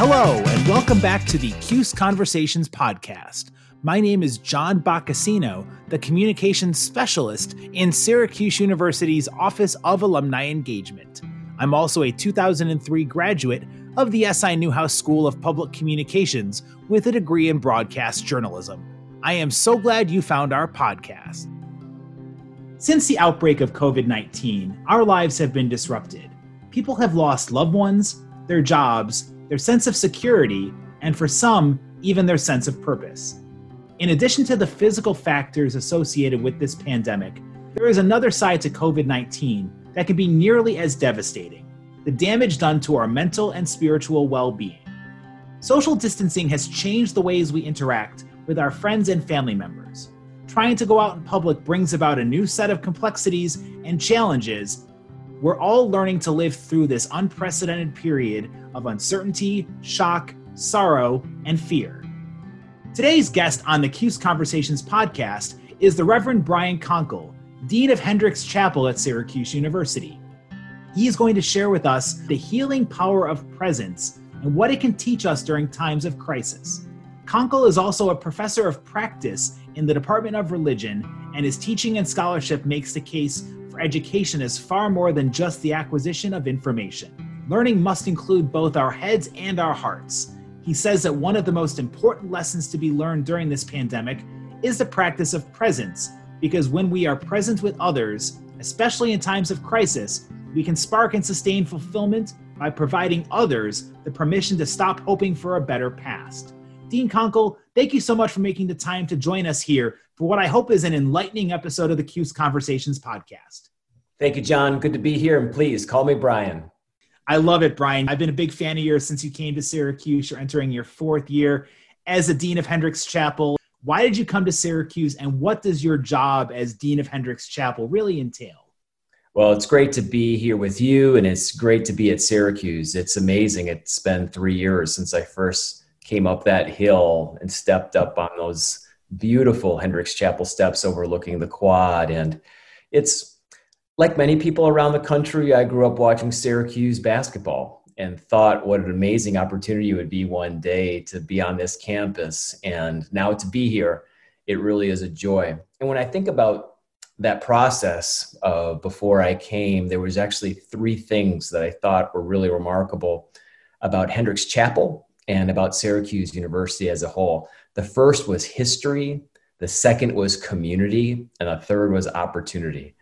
Hello, and welcome back to the CUSE Conversations podcast. My name is John Boccacino, the communications specialist in Syracuse University's Office of Alumni Engagement. I'm also a 2003 graduate of the SI Newhouse School of Public Communications with a degree in broadcast journalism. I am so glad you found our podcast. Since the outbreak of COVID 19, our lives have been disrupted. People have lost loved ones, their jobs, their sense of security, and for some, even their sense of purpose. In addition to the physical factors associated with this pandemic, there is another side to COVID 19 that can be nearly as devastating the damage done to our mental and spiritual well being. Social distancing has changed the ways we interact with our friends and family members. Trying to go out in public brings about a new set of complexities and challenges we're all learning to live through this unprecedented period of uncertainty, shock, sorrow, and fear. Today's guest on the CUSE Conversations podcast is the Reverend Brian Konkol, Dean of Hendricks Chapel at Syracuse University. He is going to share with us the healing power of presence and what it can teach us during times of crisis. Konkol is also a professor of practice in the Department of Religion, and his teaching and scholarship makes the case education is far more than just the acquisition of information. Learning must include both our heads and our hearts. He says that one of the most important lessons to be learned during this pandemic is the practice of presence, because when we are present with others, especially in times of crisis, we can spark and sustain fulfillment by providing others the permission to stop hoping for a better past. Dean Konkol, thank you so much for making the time to join us here for what I hope is an enlightening episode of the CUSE Conversations podcast. Thank you, John. Good to be here. And please call me Brian. I love it, Brian. I've been a big fan of yours since you came to Syracuse. You're entering your fourth year as the Dean of Hendricks Chapel. Why did you come to Syracuse, and what does your job as Dean of Hendricks Chapel really entail? Well, it's great to be here with you, and it's great to be at Syracuse. It's amazing. It's been three years since I first came up that hill and stepped up on those beautiful Hendricks Chapel steps overlooking the quad. And it's like many people around the country, I grew up watching Syracuse basketball and thought what an amazing opportunity it would be one day to be on this campus. And now to be here, it really is a joy. And when I think about that process uh, before I came, there was actually three things that I thought were really remarkable about Hendricks Chapel and about Syracuse University as a whole. The first was history, the second was community, and the third was opportunity.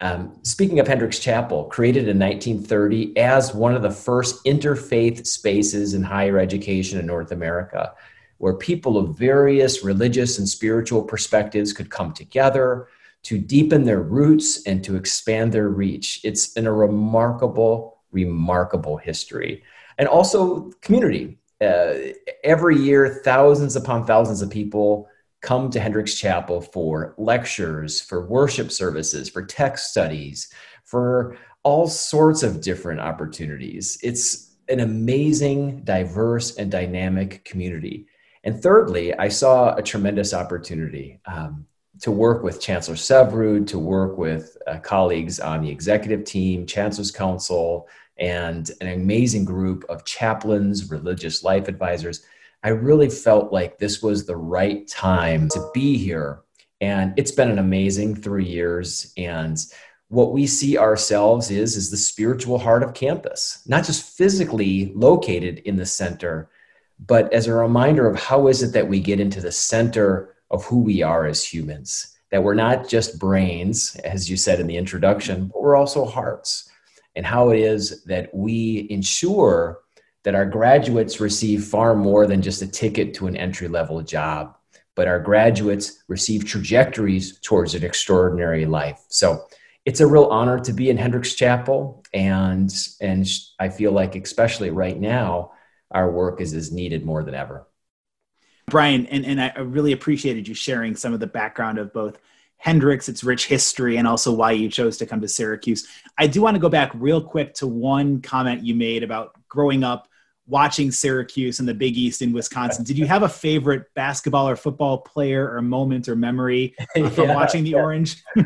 Um, speaking of Hendricks Chapel, created in 1930 as one of the first interfaith spaces in higher education in North America, where people of various religious and spiritual perspectives could come together to deepen their roots and to expand their reach. It's in a remarkable, remarkable history. And also community uh, every year, thousands upon thousands of people come to Hendricks Chapel for lectures, for worship services, for text studies, for all sorts of different opportunities. It's an amazing, diverse, and dynamic community. And thirdly, I saw a tremendous opportunity um, to work with Chancellor Syverud, to work with uh, colleagues on the executive team, Chancellor's Council, and an amazing group of chaplains, religious life advisors. I really felt like this was the right time to be here. And it's been an amazing three years. And what we see ourselves is, is the spiritual heart of campus, not just physically located in the center, but as a reminder of how is it that we get into the center of who we are as humans, that we're not just brains, as you said in the introduction, but we're also hearts and how it is that we ensure that our graduates receive far more than just a ticket to an entry level job, but our graduates receive trajectories towards an extraordinary life. So it's a real honor to be in Hendricks Chapel, and and I feel like especially right now, our work is as needed more than ever. Brian, and, and I really appreciated you sharing some of the background of both Hendricks, its rich history, and also why you chose to come to Syracuse. I do want to go back real quick to one comment you made about growing up watching Syracuse and the Big East in Wisconsin. Did you have a favorite basketball or football player or moment or memory uh, from yeah, watching the yeah. Orange?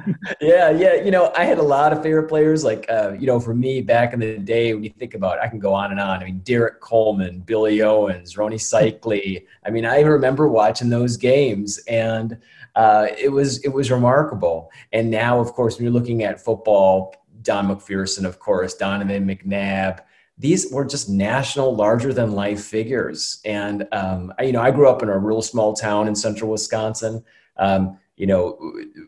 yeah, yeah. You know, I had a lot of favorite players. Like, uh, you know, for me back in the day, when you think about, it, I can go on and on. I mean, Derrick Coleman, Billy Owens, Rony Seikaly. I mean, I remember watching those games and. Uh, it was it was remarkable, and now, of course, when you're looking at football, Don McPherson, of course, Donovan McNabb, these were just national, larger than life figures. And, um, I, you know, I grew up in a real small town in central Wisconsin. Um, you know,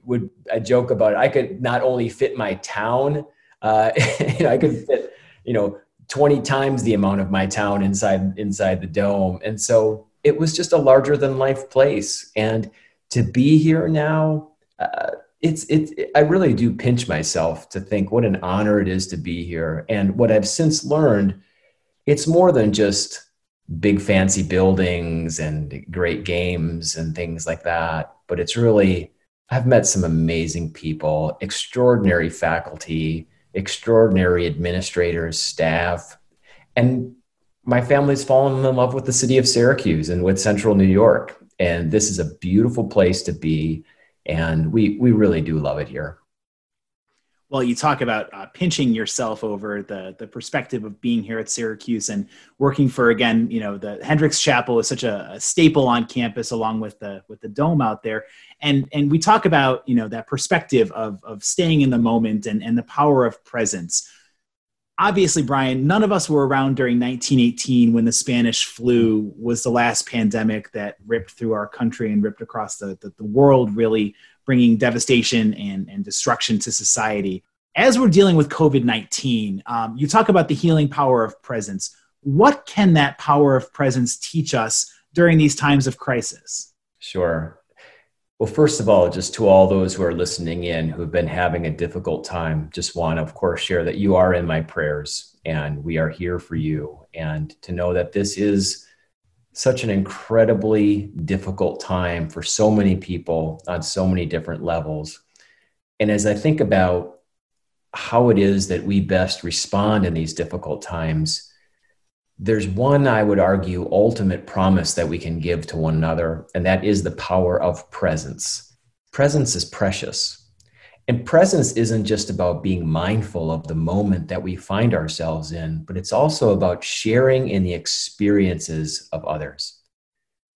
would I joke about it? I could not only fit my town, uh, you know, I could fit, you know, 20 times the amount of my town inside, inside the dome. And so it was just a larger than life place. And to be here now, uh, it's it i really do pinch myself to think what an honor it is to be here. And what i've since learned it's more than just big fancy buildings and great games and things like that but it's really i've met some amazing people extraordinary faculty extraordinary administrators staff and my family's fallen in love with the city of syracuse and with central new york. And this is a beautiful place to be and we we really do love it here. Well you talk about uh, pinching yourself over the the perspective of being here at syracuse and working for again you know the hendricks chapel is such a, a, staple on campus along with the with the dome out there. And and we talk about you know that perspective of of staying in the moment and and the power of presence obviously, Brian, none of us were around during 1918 when the Spanish flu was the last pandemic that ripped through our country and ripped across the, the, the world, really bringing devastation and, and destruction to society. As we're dealing with COVID 19, um, you talk about the healing power of presence. What can that power of presence teach us during these times of crisis? Sure. Well, first of all, just to all those who are listening in who have been having a difficult time, just want to, of course, share that you are in my prayers and we are here for you. And to know that this is such an incredibly difficult time for so many people on so many different levels. And as I think about how it is that we best respond in these difficult times, there's one, I would argue, ultimate promise that we can give to one another, and that is the power of presence. Presence is precious. And presence isn't just about being mindful of the moment that we find ourselves in, but it's also about sharing in the experiences of others.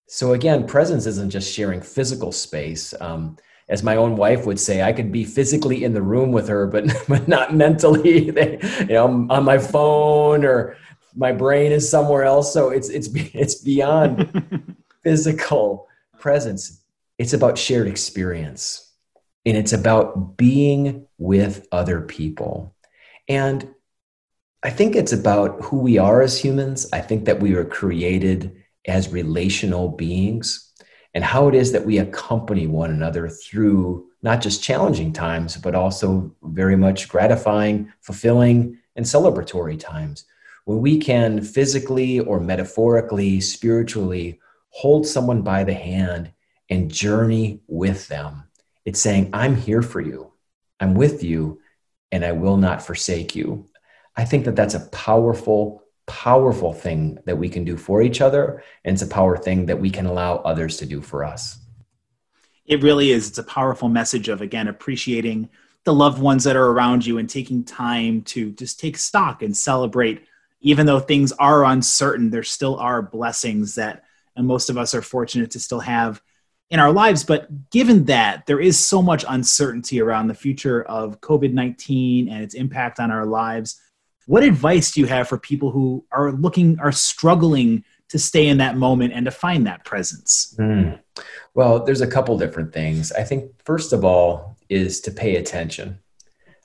So, again, presence isn't just sharing physical space. Um, as my own wife would say, I could be physically in the room with her, but, but not mentally, you know, on my phone or my brain is somewhere else. So it's it's it's beyond physical presence. It's about shared experience, and it's about being with other people. And I think it's about who we are as humans. I think that we were created as relational beings and how it is that we accompany one another through not just challenging times, but also very much gratifying, fulfilling, and celebratory times when we can physically or metaphorically, spiritually hold someone by the hand and journey with them. It's saying, I'm here for you, I'm with you, and I will not forsake you. I think that that's a powerful, powerful thing that we can do for each other. And it's a power thing that we can allow others to do for us. It really is. It's a powerful message of, again, appreciating the loved ones that are around you and taking time to just take stock and celebrate even though things are uncertain, there still are blessings that most of us are fortunate to still have in our lives. But given that there is so much uncertainty around the future of COVID 19 and its impact on our lives, what advice do you have for people who are looking, are struggling to stay in that moment and to find that presence? Mm. Well, there's a couple different things. I think, first of all, is to pay attention.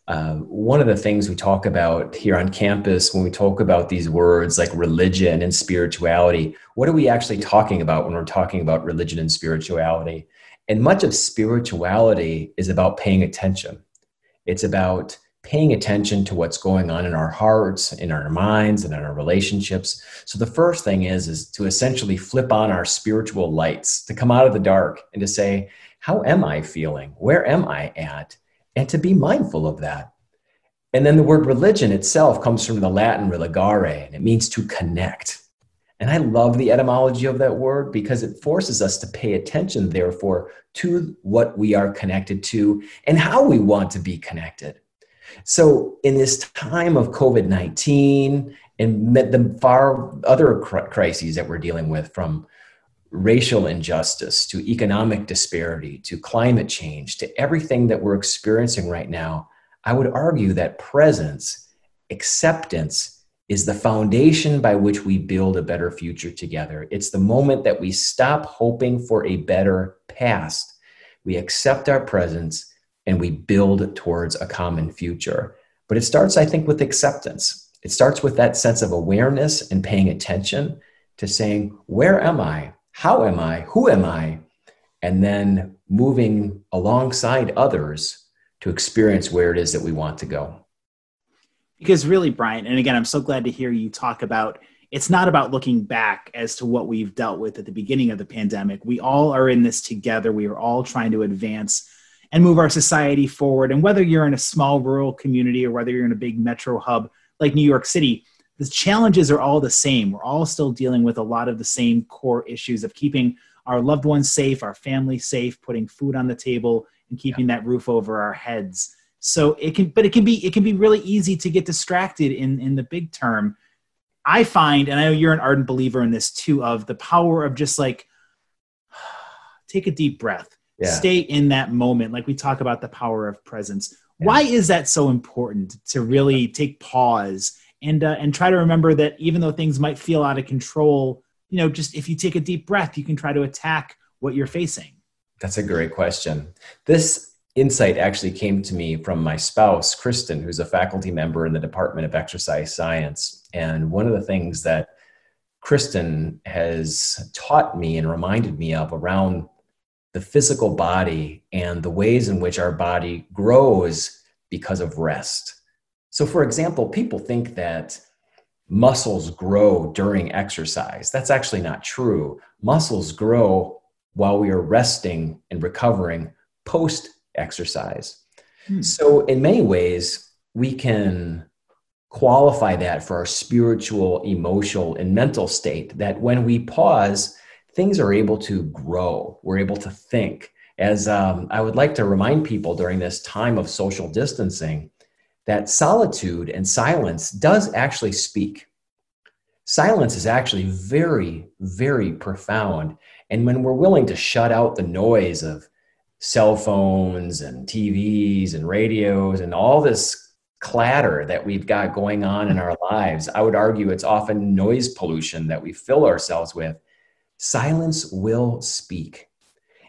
Uh, one of the things we talk about here on campus when we talk about these words like religion and spirituality, what are we actually talking about when we're talking about religion and spirituality? And much of spirituality is about paying attention. It's about paying attention to what's going on in our hearts, in our minds, and in our relationships. So the first thing is is to essentially flip on our spiritual lights, to come out of the dark and to say, how am I feeling? Where am I at? And to be mindful of that. And then the word religion itself comes from the Latin religare, and it means to connect. And I love the etymology of that word because it forces us to pay attention, therefore, to what we are connected to and how we want to be connected. So, in this time of COVID 19 and the far other crises that we're dealing with, from racial injustice to economic disparity to climate change to everything that we're experiencing right now, I would argue that presence, acceptance, is the foundation by which we build a better future together. It's the moment that we stop hoping for a better past. We accept our presence and we build towards a common future. But it starts, I think, with acceptance. It starts with that sense of awareness and paying attention to saying, Where am I? How am I? Who am I? And then moving alongside others to experience where it is that we want to go. Because really, Brian, and again, I'm so glad to hear you talk about it's not about looking back as to what we've dealt with at the beginning of the pandemic. We all are in this together. We are all trying to advance and move our society forward. And whether you're in a small rural community or whether you're in a big metro hub like New York City, the challenges are all the same. We're all still dealing with a lot of the same core issues of keeping our loved ones safe, our family safe, putting food on the table, and keeping yeah. that roof over our heads. So it can, but it can be it can be really easy to get distracted in in the big term. I find, and I know you're an ardent believer in this too, of the power of just like take a deep breath yeah. stay in that moment like we talk about the power of presence yeah. why is that so important to really take pause and uh, and try to remember that even though things might feel out of control you know just if you take a deep breath you can try to attack what you're facing. That's a great question. This insight actually came to me from my spouse kristen who's a faculty member in the department of exercise science. And one of the things that kristen has taught me and reminded me of around the physical body and the ways in which our body grows because of rest. So, for example, people think that muscles grow during exercise. That's actually not true. Muscles grow while we are resting and recovering post exercise. Hmm. So, in many ways, we can qualify that for our spiritual, emotional, and mental state that when we pause, things are able to grow. We're able to think. As um, I would like to remind people during this time of social distancing, that solitude and silence does actually speak. Silence is actually very, very profound. And when we're willing to shut out the noise of cell phones and TVs and radios and all this clatter that we've got going on in our lives, I would argue it's often noise pollution that we fill ourselves with Silence will speak.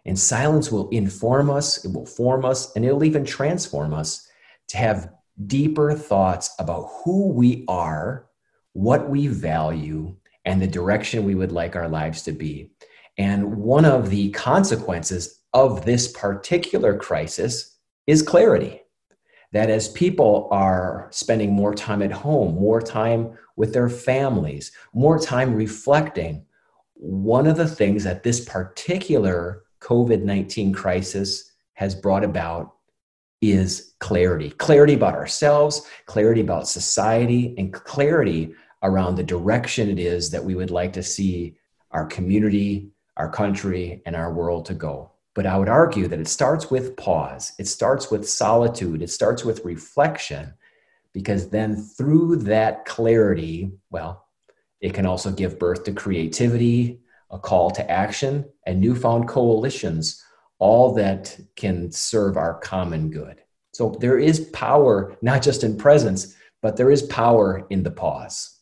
And silence will inform us, it will form us, and it'll even transform us to have deeper thoughts about who we are, what we value, and the direction we would like our lives to be. And one of the consequences of this particular crisis is clarity. That as people are spending more time at home, more time with their families, more time reflecting, one of the things that this particular COVID 19 crisis has brought about is clarity clarity about ourselves, clarity about society, and clarity around the direction it is that we would like to see our community, our country, and our world to go. But I would argue that it starts with pause, it starts with solitude, it starts with reflection, because then through that clarity, well, it can also give birth to creativity, a call to action, and newfound coalitions, all that can serve our common good. So there is power, not just in presence, but there is power in the pause.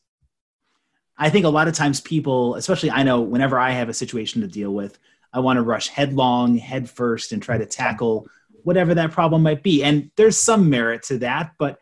I think a lot of times people, especially I know whenever I have a situation to deal with, I want to rush headlong, head first, and try to tackle whatever that problem might be. And there's some merit to that, but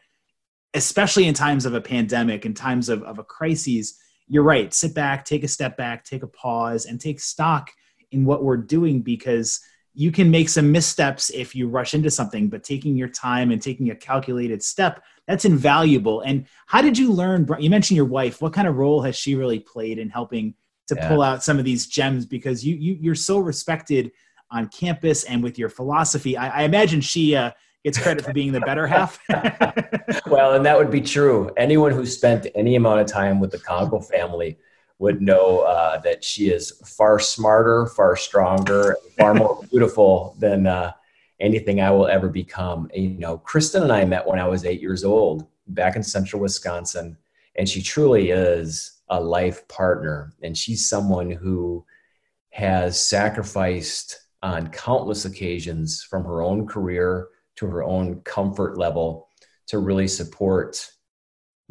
especially in times of a pandemic, in times of, of a crisis, you're right. Sit back, take a step back, take a pause, and take stock in what we're doing because you can make some missteps if you rush into something, but taking your time and taking a calculated step, that's invaluable. And how did you learn? You mentioned your wife. What kind of role has she really played in helping to yeah. pull out some of these gems? Because you, you you're so respected on campus and with your philosophy. I, I imagine she uh, gets credit for being the better half. well, and that would be true. Anyone who spent any amount of time with the Konkol family would know uh, that she is far smarter, far stronger, far more beautiful than uh, anything I will ever become. You know, Kristen and I met when I was eight years old back in central Wisconsin, and she truly is a life partner. And she's someone who has sacrificed on countless occasions from her own career to her own comfort level to really support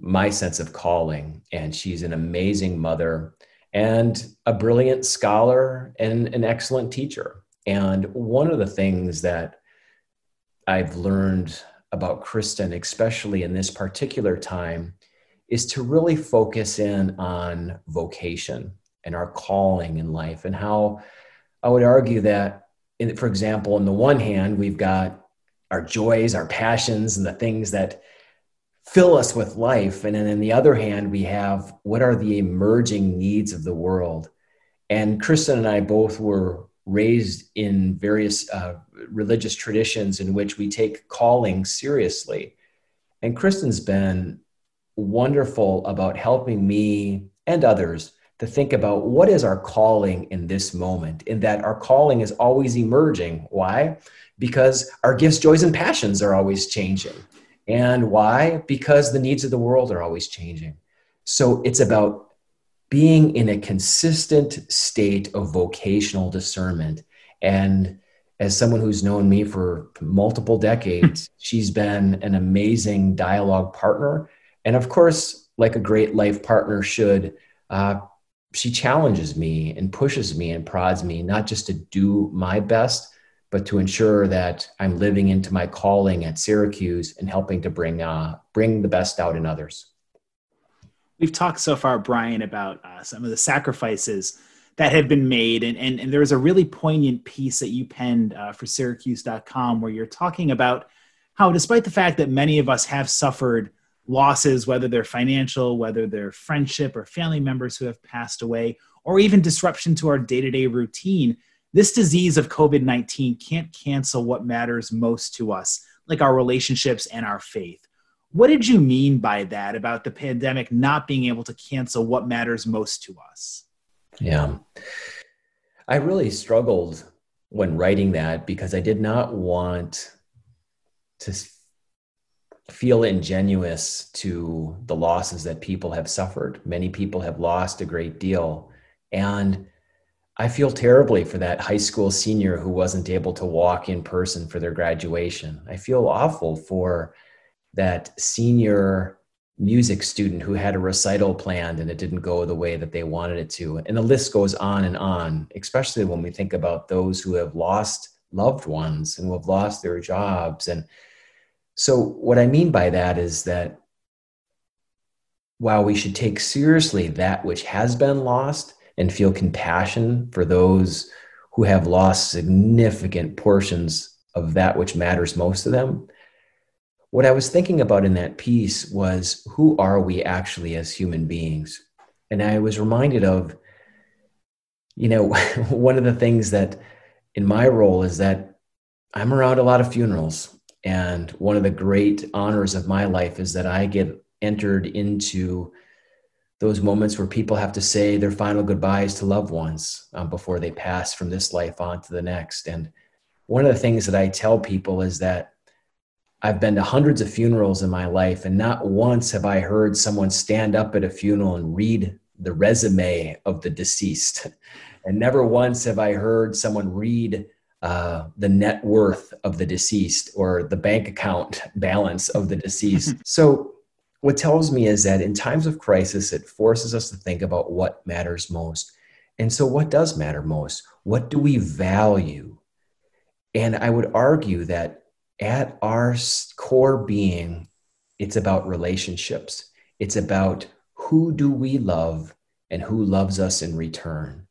my sense of calling. And she's an amazing mother and a brilliant scholar and an excellent teacher. And one of the things that I've learned about Kristen, especially in this particular time, is to really focus in on vocation and our calling in life and how I would argue that, in, for example, on the one hand, we've got our joys, our passions, and the things that fill us with life. And then on the other hand, we have what are the emerging needs of the world. And Kristen and I both were raised in various uh, religious traditions in which we take calling seriously. And Kristen's been wonderful about helping me and others to think about what is our calling in this moment, in that our calling is always emerging. Why? Because our gifts, joys, and passions are always changing. And why? Because the needs of the world are always changing. So it's about being in a consistent state of vocational discernment. And as someone who's known me for multiple decades, she's been an amazing dialogue partner. And of course, like a great life partner should, uh, she challenges me and pushes me and prods me, not just to do my best, but to ensure that I'm living into my calling at Syracuse and helping to bring uh, bring the best out in others. We've talked so far, Brian, about uh, some of the sacrifices that have been made, and and, and there was a really poignant piece that you penned uh, for Syracuse.com where you're talking about how, despite the fact that many of us have suffered losses, whether they're financial, whether they're friendship or family members who have passed away, or even disruption to our day to day routine this disease of COVID 19 can't cancel what matters most to us, like our relationships and our faith. What did you mean by that about the pandemic not being able to cancel what matters most to us? Yeah. I really struggled when writing that because I did not want to feel ingenuous to the losses that people have suffered. Many people have lost a great deal. And I feel terribly for that high school senior who wasn't able to walk in person for their graduation. I feel awful for that senior music student who had a recital planned and it didn't go the way that they wanted it to. And the list goes on and on, especially when we think about those who have lost loved ones and who have lost their jobs. And so, what I mean by that is that while we should take seriously that which has been lost, and feel compassion for those who have lost significant portions of that which matters most to them. What I was thinking about in that piece was who are we actually as human beings? And I was reminded of, you know, one of the things that in my role is that I'm around a lot of funerals. And one of the great honors of my life is that I get entered into those moments where people have to say their final goodbyes to loved ones um, before they pass from this life on to the next. And one of the things that I tell people is that I've been to hundreds of funerals in my life, and not once have I heard someone stand up at a funeral and read the resume of the deceased. And never once have I heard someone read uh, the net worth of the deceased or the bank account balance of the deceased. so what tells me is that in times of crisis, it forces us to think about what matters most. And so, what does matter most? What do we value? And I would argue that at our core being, it's about relationships. It's about who do we love and who loves us in return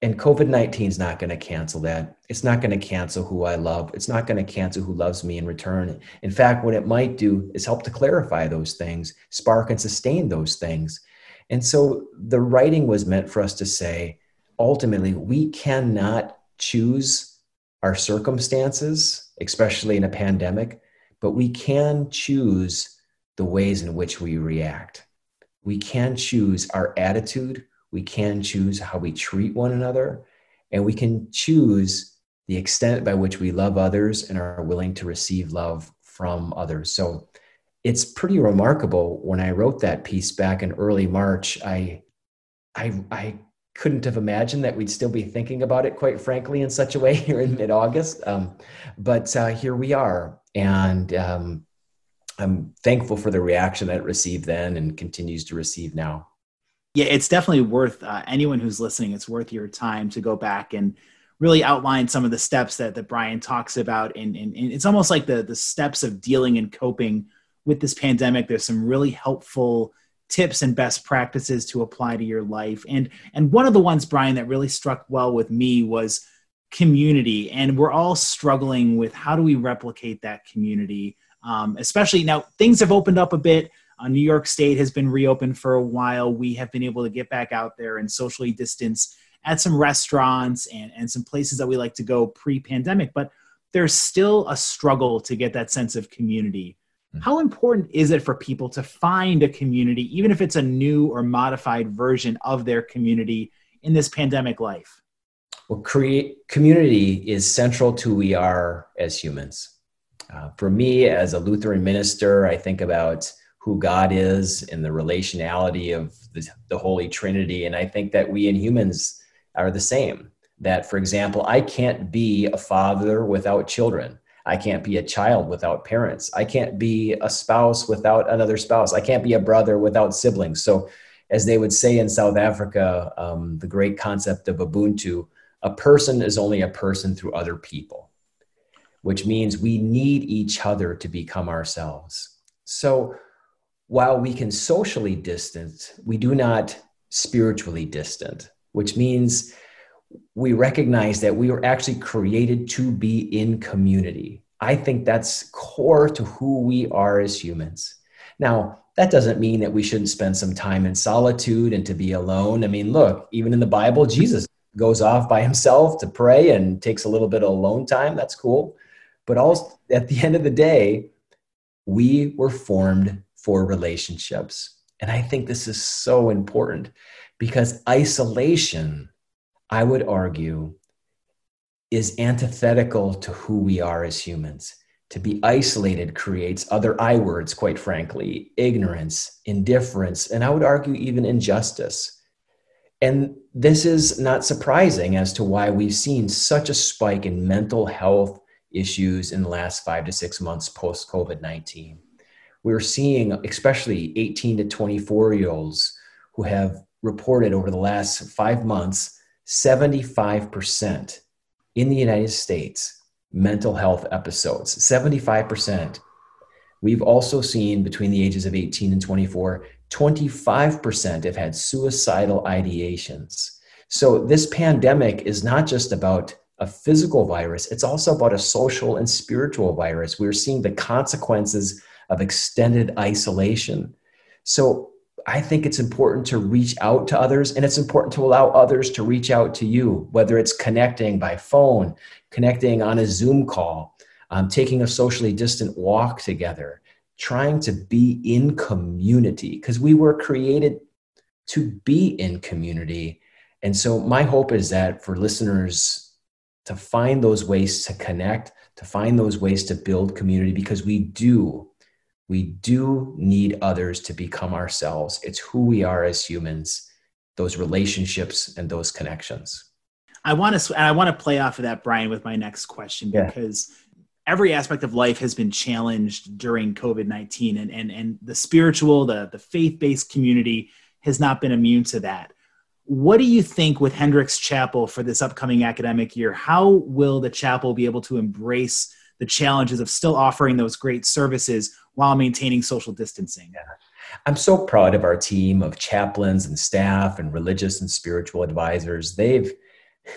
and COVID 19 is not going to cancel that. It's not going to cancel who I love. It's not going to cancel who loves me in return. In fact, what it might do is help to clarify those things, spark and sustain those things. And so the writing was meant for us to say ultimately, we cannot choose our circumstances, especially in a pandemic, but we can choose the ways in which we react we can choose our attitude, we can choose how we treat one another, and we can choose the extent by which we love others and are willing to receive love from others. So it's pretty remarkable. When I wrote that piece back in early March, I, I, I couldn't have imagined that we'd still be thinking about it, quite frankly, in such a way here in mid August. Um, but uh, here we are. And um, I'm thankful for the reaction that it received then and continues to receive now. Yeah, it's definitely worth uh, anyone who's listening, it's worth your time to go back and really outline some of the steps that, that Brian talks about. And, and, and it's almost like the, the steps of dealing and coping with this pandemic. There's some really helpful tips and best practices to apply to your life. And and one of the ones, Brian, that really struck well with me was community. And we're all struggling with how do we replicate that community, um, especially now things have opened up a bit. Uh, New York State has been reopened for a while. We have been able to get back out there and socially distance at some restaurants and, and some places that we like to go pre pandemic, but there's still a struggle to get that sense of community. Mm-hmm. How important is it for people to find a community, even if it's a new or modified version of their community in this pandemic life? Well, create community is central to who we are as humans. Uh, for me, as a Lutheran minister, I think about who God is and the relationality of the, the Holy Trinity, and I think that we in humans are the same. That, for example, I can't be a father without children. I can't be a child without parents. I can't be a spouse without another spouse. I can't be a brother without siblings. So, as they would say in South Africa, um, the great concept of Ubuntu, a person is only a person through other people, which means we need each other to become ourselves. So, while we can socially distance, we do not spiritually distant, which means we recognize that we were actually created to be in community. I think that's core to who we are as humans. Now, that doesn't mean that we shouldn't spend some time in solitude and to be alone. I mean, look, even in the Bible, Jesus goes off by himself to pray and takes a little bit of alone time. That's cool. But also, at the end of the day, we were formed for relationships. And I think this is so important because isolation I would argue, is antithetical to who we are as humans. To be isolated creates other I words, quite frankly ignorance, indifference, and I would argue even injustice. And this is not surprising as to why we've seen such a spike in mental health issues in the last five to six months post COVID 19. We're seeing, especially 18 to 24 year olds who have reported over the last five months 75% in the United States mental health episodes. 75%. We've also seen between the ages of 18 and 24, 25% have had suicidal ideations. So this pandemic is not just about a physical virus, it's also about a social and spiritual virus. We're seeing the consequences of extended isolation. So I think it's important to reach out to others and it's important to allow others to reach out to you, whether it's connecting by phone, connecting on a Zoom call, um, taking a socially distant walk together, trying to be in community because we were created to be in community. And so, my hope is that for listeners to find those ways to connect, to find those ways to build community, because we do we do need others to become ourselves. It's who we are as humans, those relationships and those connections. I want to I want to play off of that, Brian, with my next question because yeah. every aspect of life has been challenged during COVID nineteen, and and and the spiritual, the the faith based community has not been immune to that. What do you think with Hendricks Chapel for this upcoming academic year? How will the chapel be able to embrace the challenges of still offering those great services while maintaining social distancing. Yeah. I'm so proud of our team of chaplains and staff and religious and spiritual advisors. They've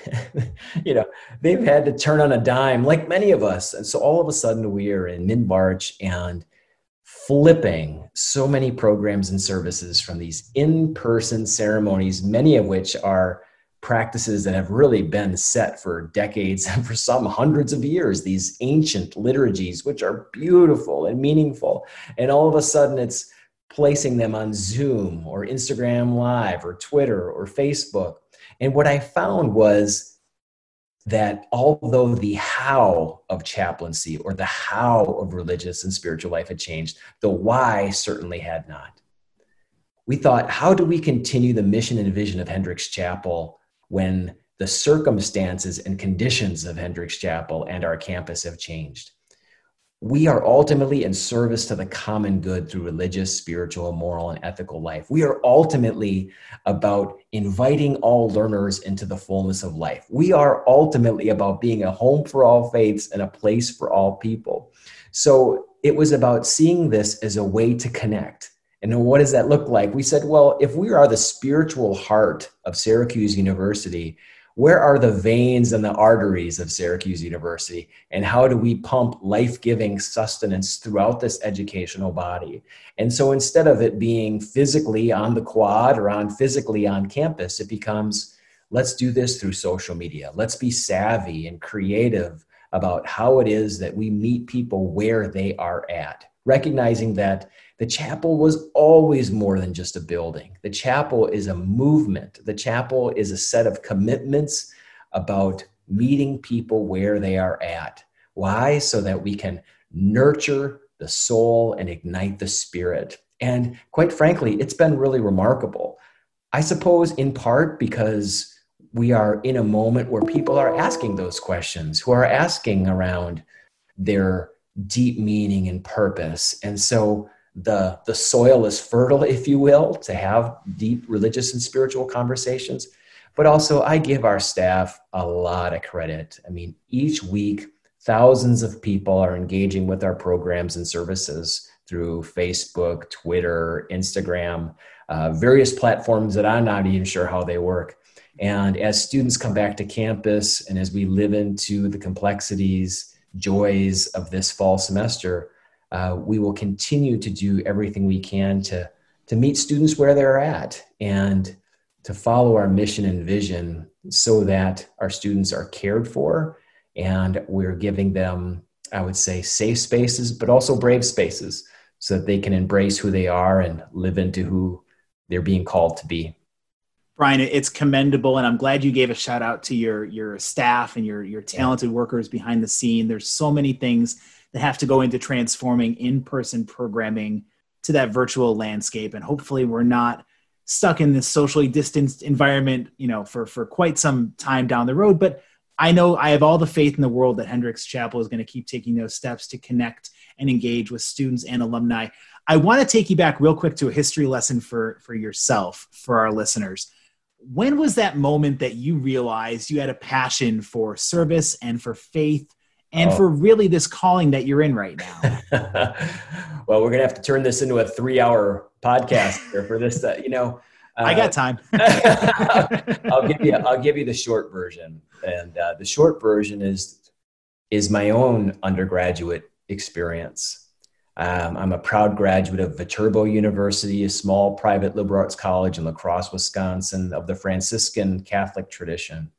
you know, they've had to turn on a dime like many of us. And so all of a sudden we are in mid-March and flipping so many programs and services from these in-person ceremonies, many of which are practices that have really been set for decades and for some hundreds of years these ancient liturgies which are beautiful and meaningful and all of a sudden it's placing them on Zoom or Instagram Live or Twitter or Facebook. And what I found was that although the how of chaplaincy or the how of religious and spiritual life had changed, the why certainly had not. We thought, how do we continue the mission and vision of Hendricks Chapel when the circumstances and conditions of Hendricks Chapel and our campus have changed? we are ultimately in service to the common good through religious, spiritual, moral, and ethical life. We are ultimately about inviting all learners into the fullness of life. We are ultimately about being a home for all faiths and a place for all people. So it was about seeing this as a way to connect. And what does that look like? We said, well, if we are the spiritual heart of Syracuse University, where are the veins and the arteries of Syracuse University? And how do we pump life giving sustenance throughout this educational body? And so instead of it being physically on the quad or on physically on campus, it becomes let's do this through social media. Let's be savvy and creative about how it is that we meet people where they are at, recognizing that the chapel was always more than just a building. The chapel is a movement. The chapel is a set of commitments about meeting people where they are at. Why? So that we can nurture the soul and ignite the spirit. And quite frankly, it's been really remarkable. I suppose in part because we are in a moment where people are asking those questions, who are asking around their deep meaning and purpose. And so the the soil is fertile if you will to have deep religious and spiritual conversations. But also i give our staff a lot of credit. I mean each week thousands of people are engaging with our programs and services through facebook twitter instagram uh, various platforms that i'm not even sure how they work. And as students come back to campus and as we live into the complexities joys of this fall semester uh, we will continue to do everything we can to, to meet students where they're at and to follow our mission and vision so that our students are cared for and we're giving them, I would say, safe spaces, but also brave spaces so that they can embrace who they are and live into who they're being called to be. Brian, it's commendable, and I'm glad you gave a shout out to your your staff and your your talented workers behind the scene. There's so many things that have to go into transforming in-person programming to that virtual landscape and hopefully we're not stuck in this socially distanced environment you know for for quite some time down the road. But i know i have all the faith in the world that hendricks chapel is going to keep taking those steps to connect and engage with students and alumni. I want to take you back real quick to a history lesson for for yourself for our listeners when was that moment that you realized you had a passion for service and for faith and oh. for really this calling that you're in right now? well, we're gonna have to turn this into a three-hour podcast for this. Uh, you know, uh, I got uh, time. I'll give you. I'll give you the short version, and uh, the short version is is my own undergraduate experience. Um, I'm a proud graduate of Viterbo University, a small private liberal arts college in La Crosse, Wisconsin, of the Franciscan Catholic tradition.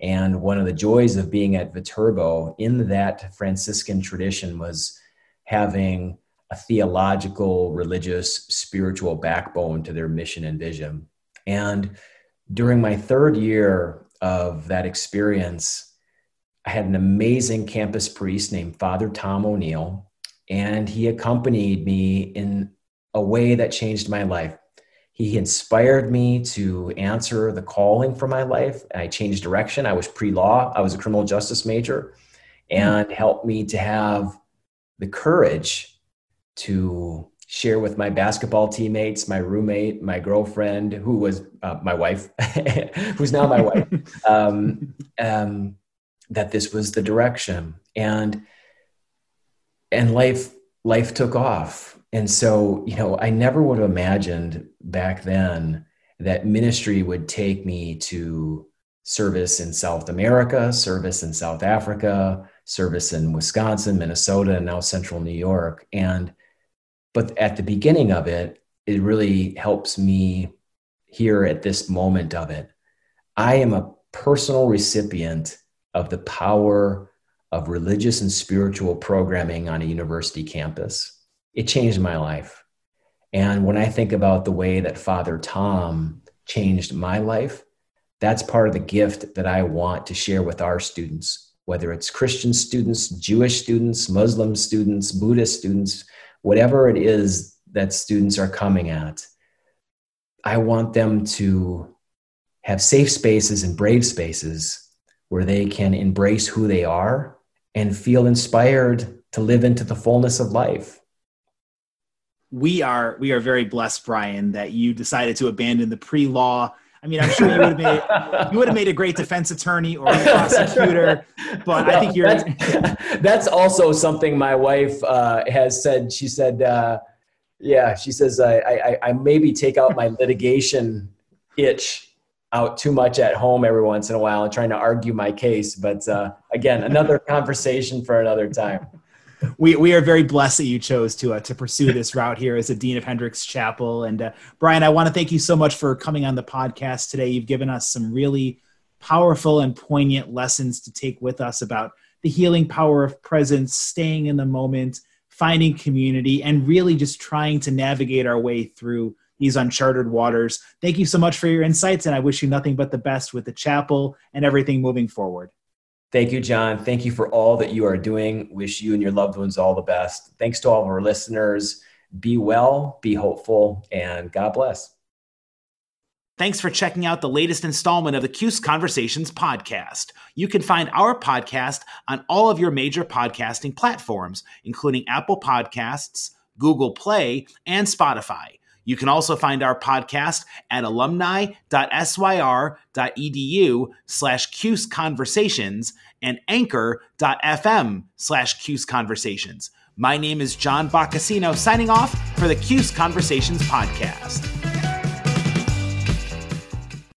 And one of the joys of being at Viterbo in that Franciscan tradition was having a theological, religious, spiritual backbone to their mission and vision. And during my third year of that experience, I had an amazing campus priest named Father Tom O'Neill, and he accompanied me in a way that changed my life. He inspired me to answer the calling for my life. I changed direction. I was pre law, I was a criminal justice major, and helped me to have the courage to share with my basketball teammates, my roommate, my girlfriend, who was uh, my wife, who's now my wife, um, um, that this was the direction. And and life life took off and so, you know, I never would have imagined back then that ministry would take me to service in South America, service in South Africa, service in Wisconsin, Minnesota, and now central New York. And, but at the beginning of it, it really helps me here at this moment of it. I am a personal recipient of the power of religious and spiritual programming on a university campus it changed my life. And when I think about the way that Father Tom changed my life, that's part of the gift that I want to share with our students, whether it's Christian students, Jewish students, Muslim students, Buddhist students, whatever it is that students are coming at. I want them to have safe spaces and brave spaces where they can embrace who they are and feel inspired to live into the fullness of life we are we are very blessed, Brian, that you decided to abandon the pre-law. I mean, I'm sure you would have made you would have made a great defense attorney or a prosecutor, but well, I think you're. That's, that's, also something my wife uh, has said. She said, uh, "Yeah," she says, I, I, I maybe take out my litigation itch out too much at home every once in a while and trying to argue my case. But uh, again, another conversation for another time we we are very blessed that you chose to uh, to pursue this route here as a dean of Hendricks Chapel. And uh, Brian, I want to thank you so much for coming on the podcast today. You've given us some really powerful and poignant lessons to take with us about the healing power of presence, staying in the moment, finding community, and really just trying to navigate our way through these uncharted waters. Thank you so much for your insights, and I wish you nothing but the best with the chapel and everything moving forward. Thank you, John. Thank you for all that you are doing. Wish you and your loved ones all the best. Thanks to all of our listeners. Be well, be hopeful, and God bless. Thanks for checking out the latest installment of the CUSE Conversations podcast. You can find our podcast on all of your major podcasting platforms, including Apple Podcasts, Google Play, and Spotify. You can also find our podcast at alumni.syr.edu slash CUSE Conversations and anchor.fm slash CUSE Conversations. My name is John Boccacino signing off for the CUSE Conversations podcast.